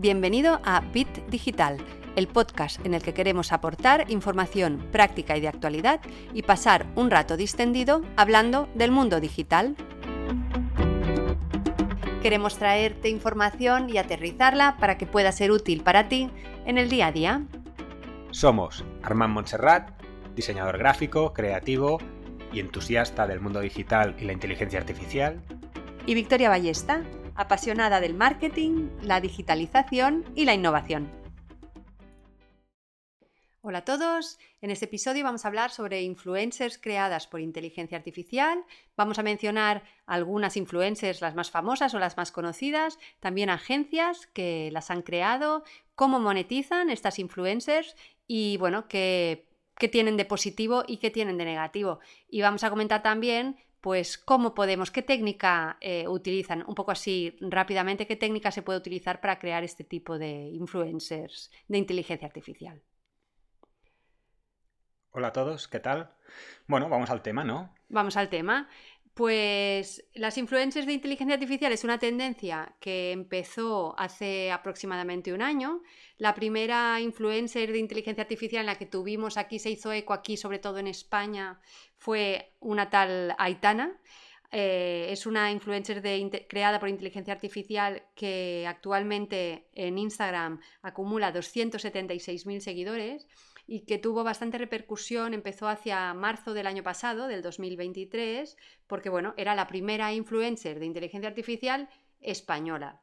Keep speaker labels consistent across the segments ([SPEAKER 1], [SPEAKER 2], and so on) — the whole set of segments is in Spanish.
[SPEAKER 1] Bienvenido a Bit Digital, el podcast en el que queremos aportar información práctica y de actualidad y pasar un rato distendido hablando del mundo digital. Queremos traerte información y aterrizarla para que pueda ser útil para ti en el día a día.
[SPEAKER 2] Somos Armand Montserrat, diseñador gráfico, creativo y entusiasta del mundo digital y la inteligencia artificial.
[SPEAKER 1] Y Victoria Ballesta, apasionada del marketing, la digitalización y la innovación. Hola a todos, en este episodio vamos a hablar sobre influencers creadas por inteligencia artificial, vamos a mencionar algunas influencers, las más famosas o las más conocidas, también agencias que las han creado, cómo monetizan estas influencers y bueno, qué, qué tienen de positivo y qué tienen de negativo. Y vamos a comentar también pues cómo podemos, qué técnica eh, utilizan, un poco así rápidamente, qué técnica se puede utilizar para crear este tipo de influencers de inteligencia artificial.
[SPEAKER 2] Hola a todos, ¿qué tal? Bueno, vamos al tema, ¿no?
[SPEAKER 1] Vamos al tema. Pues las influencers de inteligencia artificial es una tendencia que empezó hace aproximadamente un año. La primera influencer de inteligencia artificial en la que tuvimos aquí, se hizo eco aquí, sobre todo en España, fue una tal Aitana. Eh, es una influencer creada por inteligencia artificial que actualmente en Instagram acumula 276.000 seguidores y que tuvo bastante repercusión, empezó hacia marzo del año pasado, del 2023, porque bueno, era la primera influencer de inteligencia artificial española.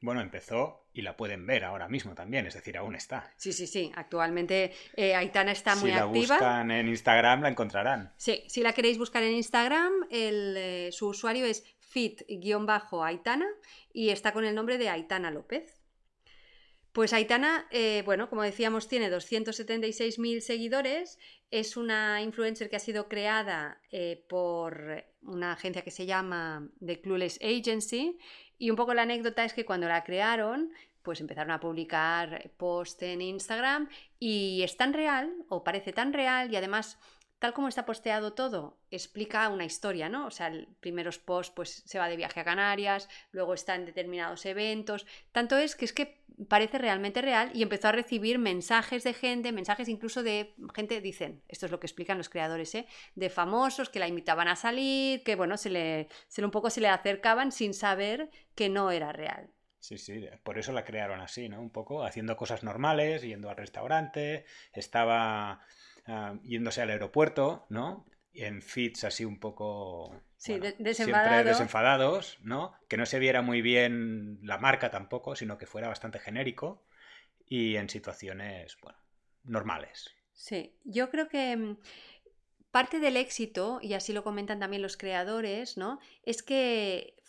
[SPEAKER 2] Bueno, empezó y la pueden ver ahora mismo también, es decir, aún está.
[SPEAKER 1] Sí, sí, sí. Actualmente eh, Aitana está muy activa.
[SPEAKER 2] Si la buscan en Instagram, la encontrarán.
[SPEAKER 1] Sí, si la queréis buscar en Instagram, eh, su usuario es fit-aitana y está con el nombre de Aitana López. Pues Aitana, eh, bueno, como decíamos, tiene 276.000 seguidores. Es una influencer que ha sido creada eh, por una agencia que se llama The Clueless Agency. Y un poco la anécdota es que cuando la crearon, pues empezaron a publicar posts en Instagram y es tan real, o parece tan real, y además tal como está posteado todo, explica una historia, ¿no? O sea, el primeros posts, pues se va de viaje a Canarias, luego está en determinados eventos. Tanto es que es que parece realmente real y empezó a recibir mensajes de gente, mensajes incluso de gente, dicen, esto es lo que explican los creadores, ¿eh? De famosos que la invitaban a salir, que bueno, se le, se le un poco se le acercaban sin saber que no era real.
[SPEAKER 2] Sí, sí, por eso la crearon así, ¿no? Un poco haciendo cosas normales, yendo al restaurante, estaba Ah, yéndose al aeropuerto, ¿no? En fits así un poco...
[SPEAKER 1] Sí,
[SPEAKER 2] siempre desenfadados, ¿no? Que no se viera muy bien la marca tampoco, sino que fuera bastante genérico y en situaciones, bueno, normales.
[SPEAKER 1] Sí, yo creo que mm, parte del éxito, y así lo comentan también los creadores, ¿no? Es que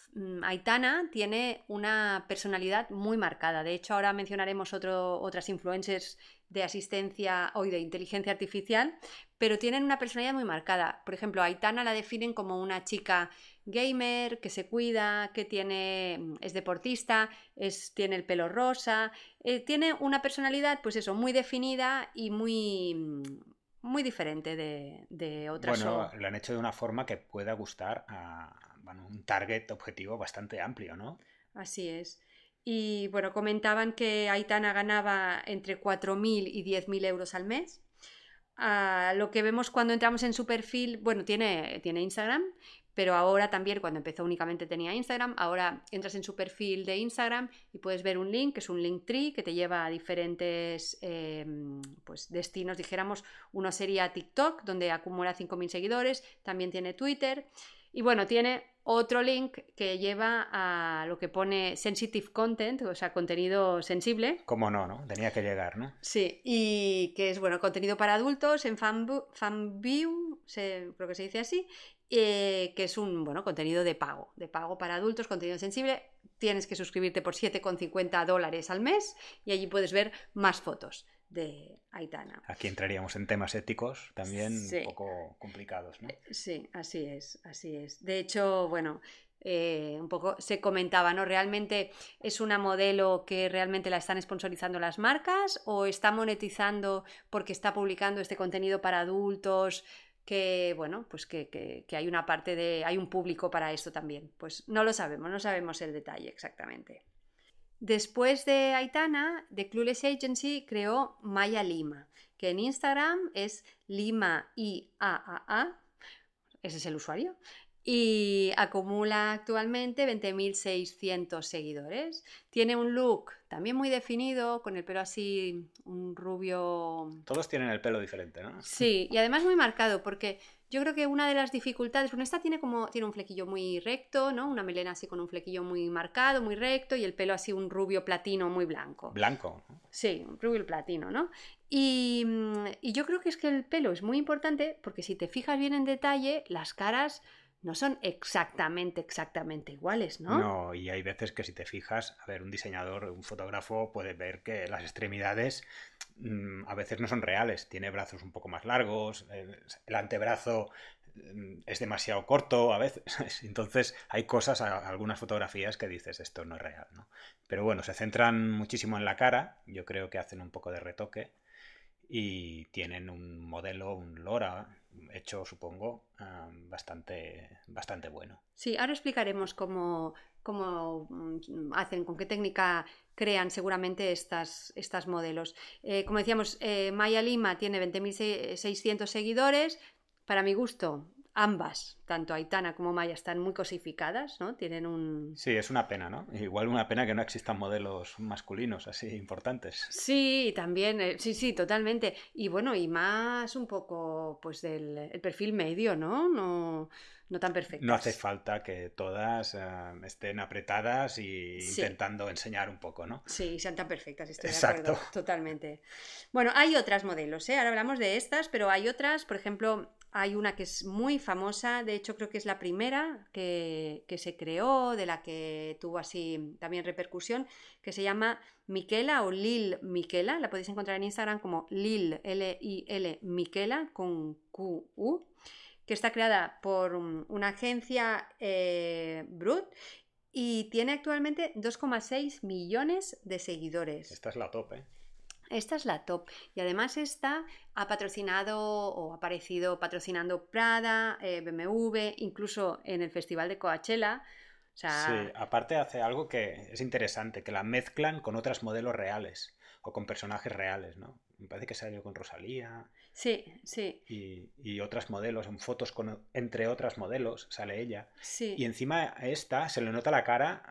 [SPEAKER 1] Aitana tiene una personalidad muy marcada. De hecho, ahora mencionaremos otras influencers de asistencia o de inteligencia artificial, pero tienen una personalidad muy marcada. Por ejemplo, Aitana la definen como una chica gamer, que se cuida, que tiene, mm, es deportista, es, tiene el pelo rosa, eh, tiene una personalidad, pues eso, muy definida y muy, mm, muy diferente de, de otras.
[SPEAKER 2] Bueno, lo han hecho de una forma que pueda gustar a un target objetivo bastante amplio, ¿no?
[SPEAKER 1] Así es. Y bueno, comentaban que Aitana ganaba entre 4.000 y 10.000 euros al mes. Lo que vemos cuando entramos en su perfil, bueno, tiene, tiene Instagram, pero ahora también cuando empezó únicamente tenía Instagram, ahora entras en su perfil de Instagram y puedes ver un link, que es un link tree, que te lleva a diferentes em, pues, destinos, dijéramos, uno sería TikTok, donde acumula 5.000 seguidores, también tiene Twitter, y bueno, tiene otro link que lleva a lo que pone sensitive content, o sea, contenido sensible.
[SPEAKER 2] Como no, ¿no? Tenía que llegar, ¿no?
[SPEAKER 1] Sí, y que es, bueno, contenido para adultos en FanView, creo que se dice así, eh, que es un, bueno, contenido de pago, de pago para adultos, contenido sensible. Tienes que suscribirte por 7,50 dólares al mes y allí puedes ver más fotos de Aitana.
[SPEAKER 2] Aquí entraríamos en temas éticos también un poco complicados, ¿no?
[SPEAKER 1] Sí, así es, así es. De hecho, bueno, eh, un poco se comentaba, ¿no? ¿Realmente es una modelo que realmente la están sponsorizando las marcas o está monetizando porque está publicando este contenido para adultos? Que bueno, pues que, que hay una parte de. hay un público para esto también. Pues no lo sabemos, no sabemos el detalle exactamente. Después de Aitana, The Clueless Agency creó Maya Lima, que en Instagram es Lima IAAA, ese es el usuario, y acumula actualmente 20.600 seguidores. Tiene un look también muy definido, con el pelo así, un rubio...
[SPEAKER 2] Todos tienen el pelo diferente, ¿no?
[SPEAKER 1] Sí, y además muy marcado, porque yo creo que una de las dificultades, bueno, esta tiene como, tiene un flequillo muy recto, ¿no? Una melena así con un flequillo muy marcado, muy recto, y el pelo así un rubio platino muy blanco.
[SPEAKER 2] Blanco.
[SPEAKER 1] Sí, un rubio platino, ¿no? Y, y yo creo que es que el pelo es muy importante porque si te fijas bien en detalle, las caras no son exactamente, exactamente iguales, ¿no?
[SPEAKER 2] No, y hay veces que si te fijas, a ver, un diseñador, un fotógrafo puede ver que las extremidades mm, a veces no son reales. Tiene brazos un poco más largos, el, antebrazo mm, es demasiado corto a veces. Entonces hay cosas, algunas fotografías que dices, esto no es real, ¿no? Pero bueno, se centran muchísimo en la cara, yo creo que hacen un poco de retoque y tienen un modelo, un LoRa, hecho, supongo, bastante, bastante bueno.
[SPEAKER 1] Sí, ahora explicaremos cómo, cómo mm, hacen, con qué técnica crean seguramente estas, estas modelos. Eh, como decíamos, eh, Maya Lima tiene 20.600 seguidores. Para mi gusto, ambas, tanto Aitana como Maya, están muy cosificadas, ¿no? Tienen un...
[SPEAKER 2] Sí, es una pena, ¿no? Igual una pena que no existan modelos masculinos así importantes.
[SPEAKER 1] Sí, también, eh, sí, sí, totalmente. Y bueno, y más un poco, pues, del el perfil medio, ¿no? No, no tan perfectas.
[SPEAKER 2] No hace falta que todas eh, estén apretadas y intentando enseñar un poco, ¿no?
[SPEAKER 1] Sí, sean tan perfectas, estoy de acuerdo. Totalmente. Bueno, hay otras modelos, ¿eh? Ahora hablamos de estas, pero hay otras, por ejemplo, hay una que es muy famosa, de hecho creo que es la primera que, se creó, de la que tuvo así también repercusión, que se llama Miquela o Lil Miquela. La podéis encontrar en Instagram como Lil, L-I-L Miquela con Q-U, que está creada por una agencia eh, Brut y tiene actualmente 2,6 millones de seguidores.
[SPEAKER 2] Esta es la top, ¿eh?
[SPEAKER 1] Esta es la top. Y además esta ha patrocinado o ha aparecido patrocinando Prada, eh, BMW, incluso en el Festival de Coachella.
[SPEAKER 2] Sí, aparte hace algo que es interesante, que la mezclan con otras modelos reales o con personajes reales, ¿no? Me parece que salió con Rosalía.
[SPEAKER 1] Sí, sí.
[SPEAKER 2] Y, otras modelos, en fotos con, entre otras modelos, sale ella.
[SPEAKER 1] Sí.
[SPEAKER 2] Y encima a esta se le nota la cara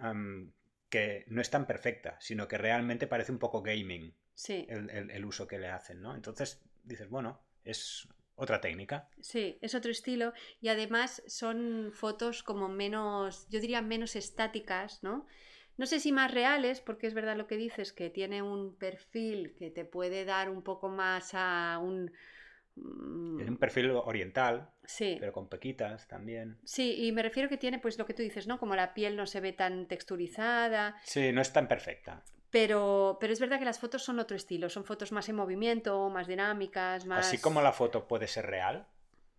[SPEAKER 2] que no es tan perfecta, sino que realmente parece un poco gaming
[SPEAKER 1] sí.
[SPEAKER 2] el, uso que le hacen, ¿no? Entonces dices, bueno, es otra técnica.
[SPEAKER 1] Sí, es otro estilo y además son fotos como menos, yo diría menos estáticas, ¿no? No sé si más reales, porque es verdad lo que dices, que tiene un perfil que te puede dar un poco más a un...
[SPEAKER 2] Es un perfil oriental,
[SPEAKER 1] sí.
[SPEAKER 2] pero con pequitas también.
[SPEAKER 1] Sí, y me refiero que tiene pues lo que tú dices, ¿no? Como la piel no se ve tan texturizada.
[SPEAKER 2] Sí, no es tan perfecta.
[SPEAKER 1] Pero, pero es verdad que las fotos son otro estilo, son fotos más en movimiento, más dinámicas, más...
[SPEAKER 2] Así como la foto puede ser real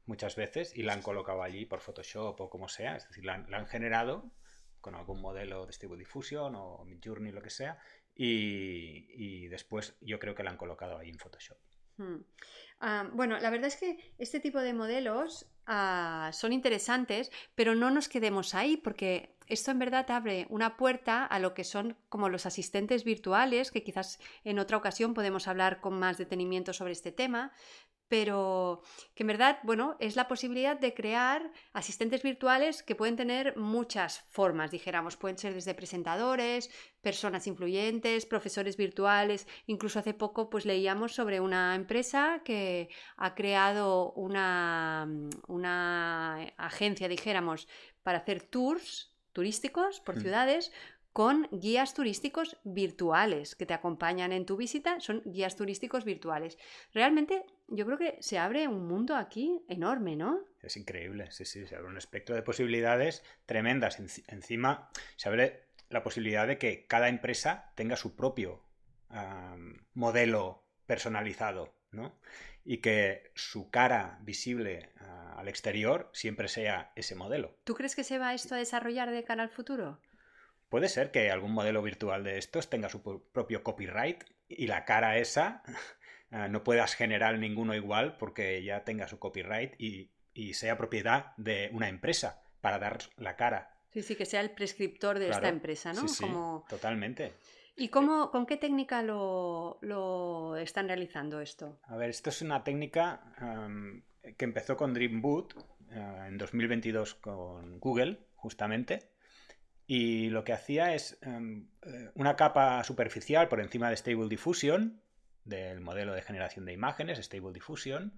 [SPEAKER 2] muchas veces y la han colocado allí por Photoshop o como sea, es decir, la han, generado con algún modelo de Stable Diffusion o Midjourney, lo que sea, y, y, después yo creo que la han colocado ahí en Photoshop.
[SPEAKER 1] Ah, bueno, la verdad es que este tipo de modelos ah, son interesantes, pero no nos quedemos ahí porque esto en verdad abre una puerta a lo que son como los asistentes virtuales, que quizás en otra ocasión podemos hablar con más detenimiento sobre este tema, pero que en verdad, bueno, es la posibilidad de crear asistentes virtuales que pueden tener muchas formas, dijéramos, pueden ser desde presentadores, personas influyentes, profesores virtuales, incluso hace poco pues leíamos sobre una empresa que ha creado una, una agencia, dijéramos, para hacer tours turísticos por mm. ciudades con guías turísticos virtuales que te acompañan en tu visita, son guías turísticos virtuales. Realmente yo creo que se abre un mundo aquí enorme, ¿no?
[SPEAKER 2] Es increíble, sí, sí, se abre un espectro de posibilidades tremendas. Encima se abre la posibilidad de que cada empresa tenga su propio modelo personalizado, ¿no? Y que su cara visible ah, al exterior siempre sea ese modelo.
[SPEAKER 1] ¿Tú crees que se va esto a desarrollar de cara al futuro?
[SPEAKER 2] Puede ser que algún modelo virtual de estos tenga su propio copyright y la cara esa ah, no puedas generar ninguno igual porque ya tenga su copyright y, sea propiedad de una empresa para dar la cara.
[SPEAKER 1] Sí, sí, que sea el prescriptor de esta empresa, ¿no?
[SPEAKER 2] Sí, Totalmente.
[SPEAKER 1] ¿Y cómo, con qué técnica lo, están realizando esto?
[SPEAKER 2] A ver, esto es una técnica em, que empezó con Dreamboot eh, en 2022 con Google, justamente. Y lo que hacía es em, eh, una capa superficial por encima de Stable Diffusion, del modelo de generación de imágenes, Stable Diffusion,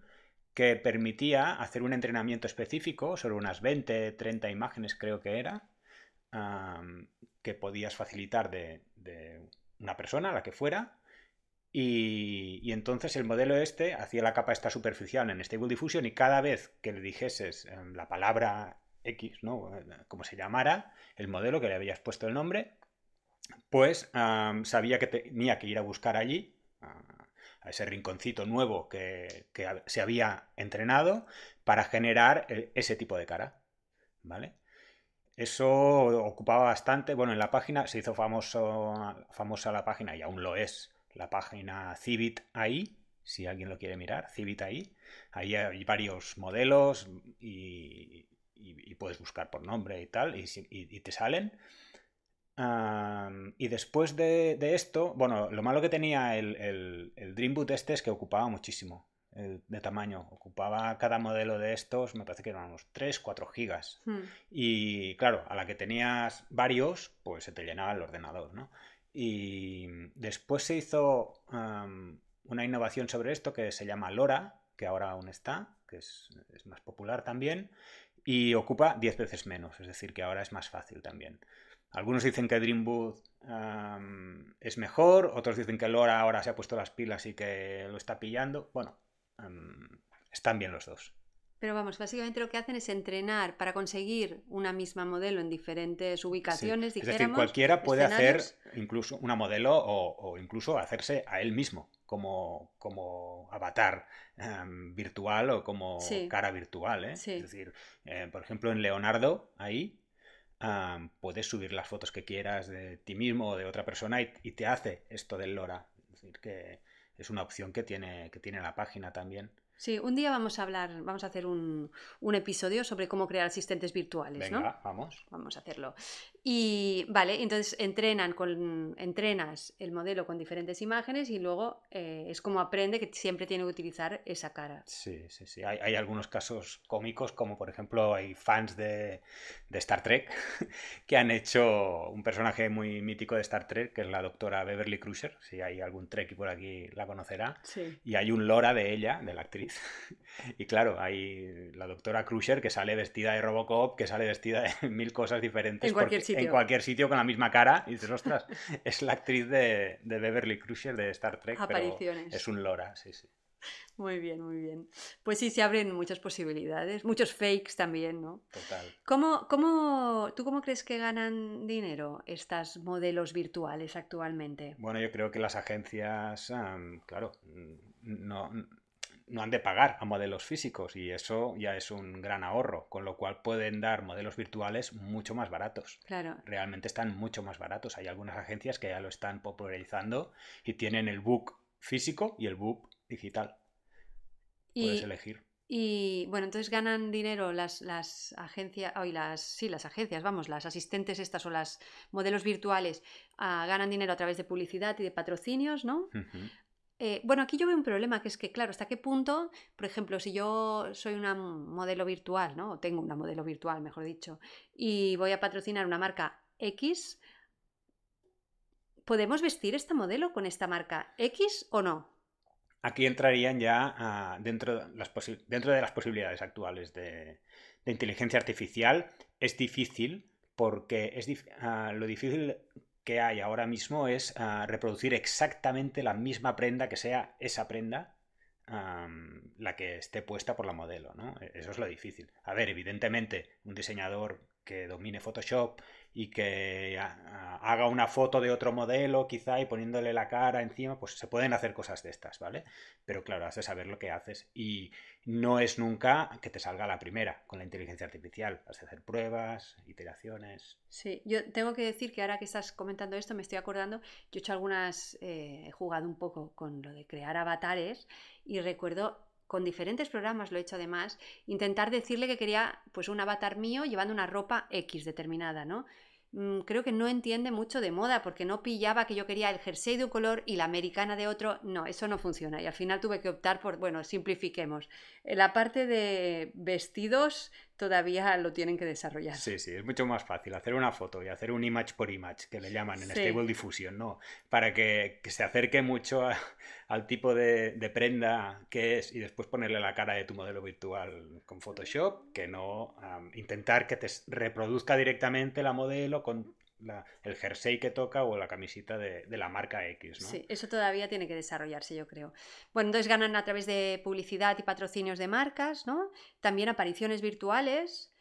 [SPEAKER 2] que permitía hacer un entrenamiento específico sobre unas 20, 30 imágenes, creo que era, que podías facilitar de, una persona, la que fuera, y, entonces el modelo este hacía la capa esta superficial en Stable Diffusion y cada vez que le dijeses em, la palabra X, ¿no? Como se llamara, el modelo que le habías puesto el nombre, pues sabía que tenía que ir a buscar allí, a, ese rinconcito nuevo que, se había entrenado, para generar e, ese tipo de cara. ¿Vale? Eso ocupaba bastante. Bueno, en la página se hizo famoso, famosa la página, y aún lo es, la página Civit ahí, si alguien lo quiere mirar, Civit ahí. Ahí hay varios modelos y, puedes buscar por nombre y tal, y, te salen. y después de, esto, bueno, lo malo que tenía el, el, el Dreamboot este es que ocupaba muchísimo de tamaño. Ocupaba cada modelo de estos, me parece que eran unos 3, 4 gigas. Hmm. Y claro, a la que tenías varios, pues se te llenaba el ordenador, ¿no? Y después se hizo una innovación sobre esto que se llama LoRa, que ahora aún está, que es, más popular también, y ocupa 10 veces menos, es decir, que ahora es más fácil también. Algunos dicen que Dreamboot es mejor, otros dicen que LoRa ahora se ha puesto las pilas y que lo está pillando. Bueno, están bien los dos.
[SPEAKER 1] Pero vamos, básicamente lo que hacen es entrenar para conseguir una misma modelo en diferentes ubicaciones.
[SPEAKER 2] Es decir, cualquiera puede hacer incluso una modelo o, incluso hacerse a él mismo como, como avatar em, virtual o como cara virtual. ¿eh? Es decir, eh, por ejemplo, en Leonardo, ahí puedes subir las fotos que quieras de ti mismo o de otra persona y, y te hace esto del LoRa. Es decir, que es una opción que tiene, que tiene la página también.
[SPEAKER 1] Sí, un día vamos a hablar, vamos a hacer un, episodio sobre cómo crear asistentes virtuales,
[SPEAKER 2] Venga, vamos.
[SPEAKER 1] Vamos a hacerlo. Y vale, entonces entrenan con, entrenas el modelo con diferentes imágenes y luego eh, es como aprende que siempre tiene que utilizar esa cara.
[SPEAKER 2] Sí, sí, sí. Hay, algunos casos cómicos, como por ejemplo hay fans de, Star Trek que han hecho un personaje muy mítico de Star Trek, que es la doctora Beverly Crusher. Si hay algún Trek por aquí la conocerá. Y hay un Lora de ella, de la actriz Y claro, hay la doctora Crusher que sale vestida de Robocop, que sale vestida de mil cosas diferentes.
[SPEAKER 1] En cualquier sitio.
[SPEAKER 2] En cualquier sitio con la misma cara. Y dices, ostras, es la actriz de, Beverly Crusher de Star Trek.
[SPEAKER 1] Apariciones.
[SPEAKER 2] es un Lora, sí, sí.
[SPEAKER 1] Muy bien, muy bien. Pues sí, se abren muchas posibilidades, muchos fakes también, ¿no?
[SPEAKER 2] Total.
[SPEAKER 1] ¿Cómo, cómo, ¿Tú cómo crees que ganan dinero estos modelos virtuales actualmente?
[SPEAKER 2] Bueno, yo creo que las agencias, claro, no, no han de pagar a modelos físicos y eso ya es un gran ahorro, con lo cual pueden dar modelos virtuales mucho más baratos.
[SPEAKER 1] Claro.
[SPEAKER 2] Realmente están mucho más baratos. Hay algunas agencias que ya lo están popularizando y tienen el book físico y el book digital. Puedes elegir.
[SPEAKER 1] Y bueno, entonces ganan dinero las, las agencias, hoy las, sí, las agencias, vamos, las asistentes estas o las modelos virtuales ah, ganan dinero a través de publicidad y de patrocinios, ¿no? Eh, bueno, aquí yo veo un problema, que es que, claro, ¿hasta qué punto, por ejemplo, si yo soy una modelo virtual, ¿no? O tengo una modelo virtual, mejor dicho, y voy a patrocinar una marca X, ¿podemos vestir esta modelo con esta marca X o no?
[SPEAKER 2] Aquí entrarían ya ah, dentro, de las posibilidades actuales de, inteligencia artificial. Es difícil porque es ah, lo difícil que hay ahora mismo es ah, reproducir exactamente la misma prenda que sea esa prenda la que esté puesta por la modelo, ¿no? E-, eso es lo difícil. A ver, evidentemente, un diseñador que domine Photoshop y que haga una foto de otro modelo quizá y poniéndole la cara encima, pues se pueden hacer cosas de estas, ¿vale? Pero claro, has de saber lo que haces y no es nunca que te salga la primera con la inteligencia artificial, has de hacer pruebas, iteraciones.
[SPEAKER 1] Sí, yo tengo que decir que ahora que estás comentando esto me estoy acordando, yo he hecho algunas, eh, he jugado un poco con lo de crear avatares y recuerdo con diferentes programas lo he hecho además, intentar decirle que quería pues un avatar mío llevando una ropa X determinada, ¿no? mm, creo que no entiende mucho de moda porque no pillaba que yo quería el jersey de un color y la americana de otro. No, eso no funciona. Y al final tuve que optar por, bueno, simplifiquemos. La parte de vestidos todavía lo tienen que desarrollar.
[SPEAKER 2] Sí, sí, es mucho más fácil hacer una foto y hacer un image por image, que le llaman en Stable Diffusion, ¿no? Para que, se acerque mucho al tipo de, prenda que es y después ponerle la cara de tu modelo virtual con Photoshop, que no intentar que te reproduzca directamente la modelo con el jersey que toca o la camiseta de, la marca X. ¿no?
[SPEAKER 1] Sí, eso todavía tiene que desarrollarse, yo creo. Bueno, entonces ganan a través de publicidad y patrocinios de marcas, ¿no? También apariciones virtuales.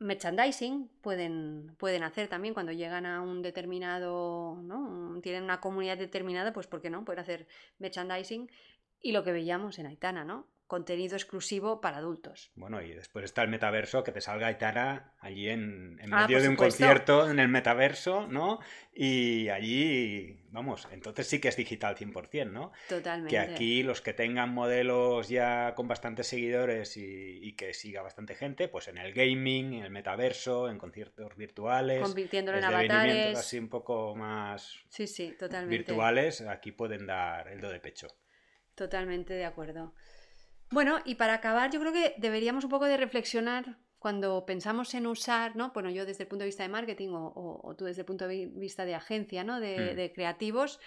[SPEAKER 1] Merchandising pueden, pueden hacer también cuando llegan a un determinado, ¿no? Tienen una comunidad determinada, pues ¿por qué no? Pueden hacer merchandising. Y lo que veíamos en Aitana, ¿no? Contenido exclusivo para adultos.
[SPEAKER 2] Bueno, y después está el metaverso, que te salga Aitana allí en, en ah, medio de un concierto en el metaverso, ¿no? Y allí, vamos, entonces sí que es digital 100%, ¿no?
[SPEAKER 1] Totalmente.
[SPEAKER 2] Que aquí los que tengan modelos ya con bastantes seguidores y, que siga bastante gente, pues en el gaming, en el metaverso, en conciertos virtuales.
[SPEAKER 1] Convirtiéndolo en avatares.
[SPEAKER 2] así un poco más
[SPEAKER 1] sí, sí, totalmente.
[SPEAKER 2] virtuales, aquí pueden dar el do de pecho.
[SPEAKER 1] Totalmente de acuerdo. Bueno, y para acabar, yo creo que deberíamos un poco de reflexionar cuando pensamos en usar, ¿no? Bueno, yo desde el punto de vista de marketing o, tú desde el punto de vista de agencia, ¿no? De, mm. creativos,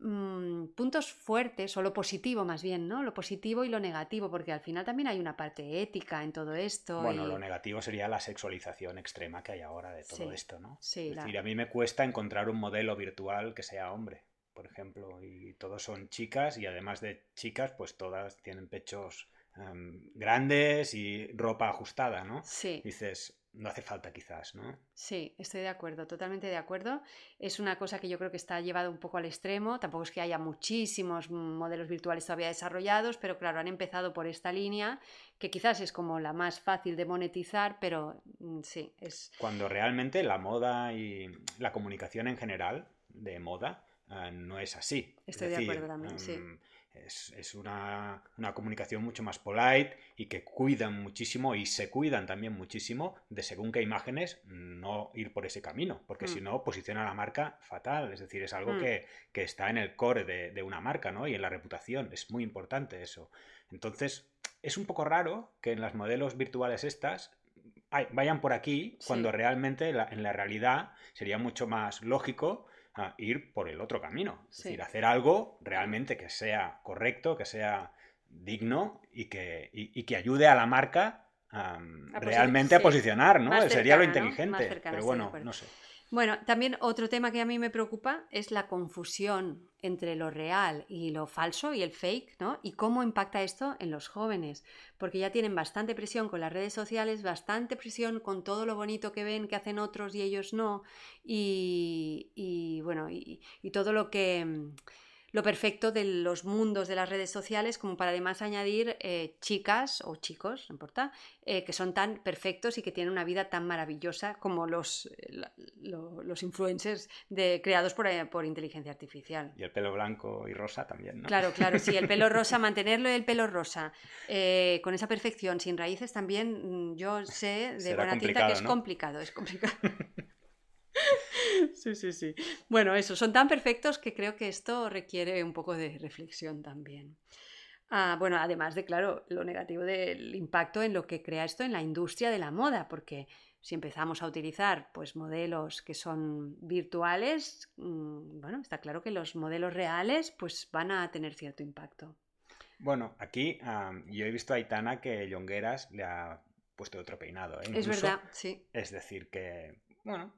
[SPEAKER 1] mm, puntos fuertes o lo positivo más bien, ¿no? Lo positivo y lo negativo, porque al final también hay una parte ética en todo esto.
[SPEAKER 2] Bueno, lo negativo sería la sexualización extrema que hay ahora de todo esto, ¿no? Sí, es decir, a mí me cuesta encontrar un modelo virtual que sea hombre por ejemplo, y todos son chicas y además de chicas, pues todas tienen pechos em, grandes y ropa ajustada, ¿no?
[SPEAKER 1] Sí.
[SPEAKER 2] Dices, no hace falta quizás, ¿no?
[SPEAKER 1] Sí, estoy de acuerdo, totalmente de acuerdo. Es una cosa que yo creo que está llevado un poco al extremo. Tampoco es que haya muchísimos modelos virtuales todavía desarrollados, pero claro, han empezado por esta línea, que quizás es como la más fácil de monetizar, pero mm, sí, es...
[SPEAKER 2] Cuando realmente la moda y la comunicación en general de moda Ah, no es así.
[SPEAKER 1] Estoy de acuerdo también, sí. Mm,
[SPEAKER 2] es, una, comunicación mucho más polite y que cuidan muchísimo y se cuidan también muchísimo de según qué imágenes no ir por ese camino, porque si mm. no posiciona la marca fatal, es decir, es algo mm. que, está en el core de, una marca ¿no? y en la reputación, es muy importante eso. Entonces, es un poco raro que en las modelos virtuales estas vayan por aquí cuando realmente en la realidad sería mucho más lógico ir por el otro camino. Es decir, hacer algo realmente que sea correcto, que sea digno y que, que ayude a la marca realmente a posicionar, ¿no? Sería lo inteligente. Pero bueno, no sé.
[SPEAKER 1] Bueno, también otro tema que a mí me preocupa es la confusión entre lo real y lo falso y el fake, ¿no? Y cómo impacta esto en los jóvenes, porque ya tienen bastante presión con las redes sociales, bastante presión con todo lo bonito que ven que hacen otros y ellos no, y, bueno, y todo lo que lo perfecto de los mundos de las redes sociales, como para además añadir eh, chicas o chicos, no importa, eh, que son tan perfectos y que tienen una vida tan maravillosa como los, eh, los influencers de, creados por, por, inteligencia artificial.
[SPEAKER 2] Y el pelo blanco y rosa también, ¿no?
[SPEAKER 1] Claro, claro, sí, el pelo rosa, mantenerlo el pelo rosa con esa perfección, sin raíces también, mm, yo sé de buena tinta que es complicado, es complicado. Sí, sí, sí. Bueno, eso, son tan perfectos que creo que esto requiere un poco de reflexión también. Ah, bueno, además de, claro, lo negativo del impacto en lo que crea esto en la industria de la moda, porque si empezamos a utilizar pues modelos que son virtuales, mm, bueno, está claro que los modelos reales pues van a tener cierto impacto.
[SPEAKER 2] Bueno, aquí yo he visto a Aitana que Yongueras le ha puesto otro peinado. ¿eh?
[SPEAKER 1] es verdad, sí.
[SPEAKER 2] Es decir, que, bueno,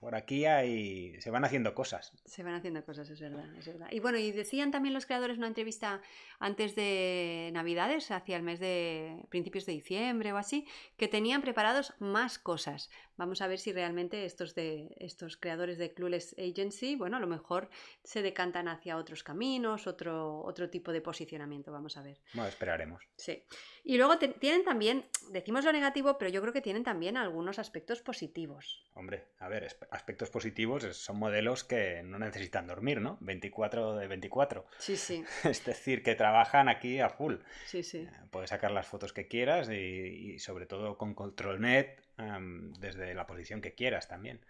[SPEAKER 2] por aquí hay. se van haciendo cosas.
[SPEAKER 1] Se van haciendo cosas, es verdad, es verdad. Y bueno, y decían también los creadores en una entrevista antes de Navidades, hacia el mes de principios de diciembre o así, que tenían preparados más cosas. Vamos a ver si realmente estos de estos creadores de Clueless Agency, bueno, a lo mejor se decantan hacia otros caminos, otro, otro tipo de posicionamiento. Vamos a ver.
[SPEAKER 2] Bueno, esperaremos.
[SPEAKER 1] Sí. Y luego tienen también, decimos lo negativo, pero yo creo que tienen también algunos aspectos positivos.
[SPEAKER 2] Hombre, a ver, aspectos positivos son modelos que no necesitan dormir, ¿no? 24 de 24.
[SPEAKER 1] Sí, sí.
[SPEAKER 2] es decir, que trabajan aquí a full.
[SPEAKER 1] Sí, sí.
[SPEAKER 2] Eh, puedes sacar las fotos que quieras y, sobre todo con control net desde la posición que quieras también.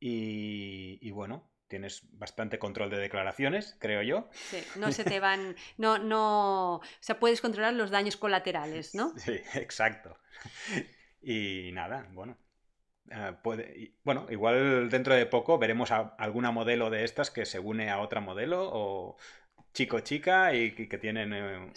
[SPEAKER 2] y, bueno, tienes bastante control de declaraciones, creo yo.
[SPEAKER 1] Sí, no se te van, no, no, o sea, puedes controlar los daños colaterales, ¿no?
[SPEAKER 2] Sí, exacto. Y nada, bueno. Eh, puede, bueno, igual dentro de poco veremos a alguna modelo de estas que se une a otra modelo o chico chica y que, tienen eh,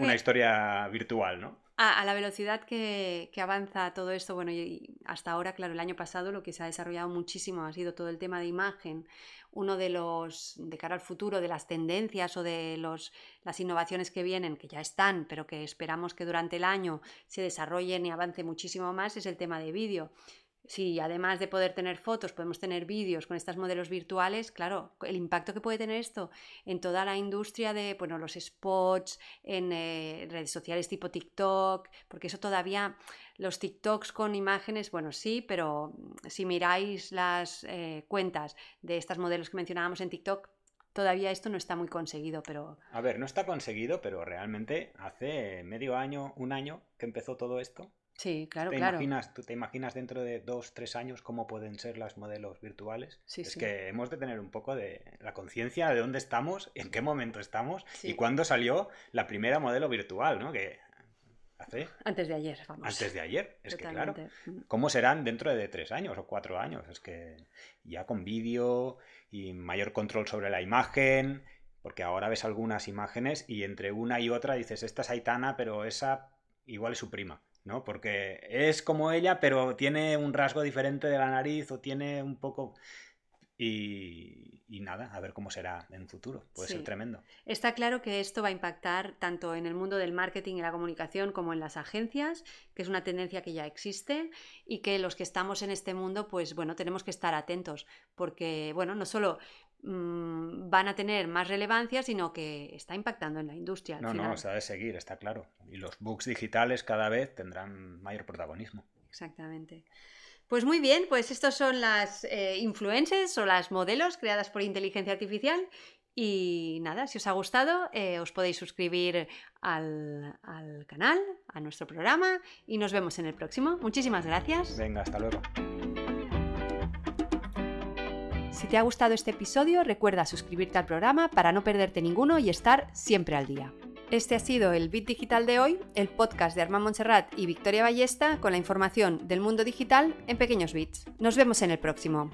[SPEAKER 2] una historia virtual, ¿no?
[SPEAKER 1] A, la velocidad que, avanza todo esto, bueno, y hasta ahora, claro, el año pasado lo que se ha desarrollado muchísimo ha sido todo el tema de imagen, uno de los, de cara al futuro, de las tendencias o de los, las innovaciones que vienen, que ya están, pero que esperamos que durante el año se desarrollen y avance muchísimo más, es el tema de vídeo si además de poder tener fotos, podemos tener vídeos con estos modelos virtuales, claro, el impacto que puede tener esto en toda la industria de bueno, los spots, en eh, redes sociales tipo TikTok, porque eso todavía, los TikToks con imágenes, bueno, sí, pero si miráis las eh, cuentas de estos modelos que mencionábamos en TikTok, todavía esto no está muy conseguido, pero...
[SPEAKER 2] A ver, no está conseguido, pero realmente hace medio año, un año que empezó todo esto
[SPEAKER 1] Sí, claro,
[SPEAKER 2] ¿Te
[SPEAKER 1] claro.
[SPEAKER 2] Imaginas, ¿Tú te imaginas dentro de dos, tres años cómo pueden ser los modelos virtuales? es que hemos de tener un poco de la conciencia de dónde estamos, en qué momento estamos y cuándo salió la primera modelo virtual, ¿no? Que hace...
[SPEAKER 1] Antes de ayer, vamos.
[SPEAKER 2] Antes de ayer, es que claro. Mm. ¿Cómo serán dentro de tres años o cuatro años? Es que ya con vídeo y mayor control sobre la imagen, porque ahora ves algunas imágenes y entre una y otra dices, esta es Aitana, pero esa igual es su prima. ¿No? Porque es como ella, pero tiene un rasgo diferente de la nariz o tiene un poco... Y, nada, a ver cómo será en futuro. Puede ser tremendo.
[SPEAKER 1] Está claro que esto va a impactar tanto en el mundo del marketing y la comunicación como en las agencias, que es una tendencia que ya existe y que los que estamos en este mundo, pues bueno, tenemos que estar atentos, porque bueno, no solo Mm, van a tener más relevancia, sino que está impactando en la industria.
[SPEAKER 2] no, no, se ha de seguir, está claro. Y los books digitales cada vez tendrán mayor protagonismo.
[SPEAKER 1] Exactamente. Pues muy bien, pues estos son las eh, influencers o las modelos creadas por inteligencia artificial. Y nada, si os ha gustado, eh, os podéis suscribir al, al canal, a nuestro programa y nos vemos en el próximo. Muchísimas gracias.
[SPEAKER 2] Venga, hasta luego.
[SPEAKER 1] Si te ha gustado este episodio, recuerda suscribirte al programa para no perderte ninguno y estar siempre al día. Este ha sido el Bit Digital de hoy, el podcast de Armand Montserrat y Victoria Ballesta con la información del mundo digital en pequeños bits. Nos vemos en el próximo.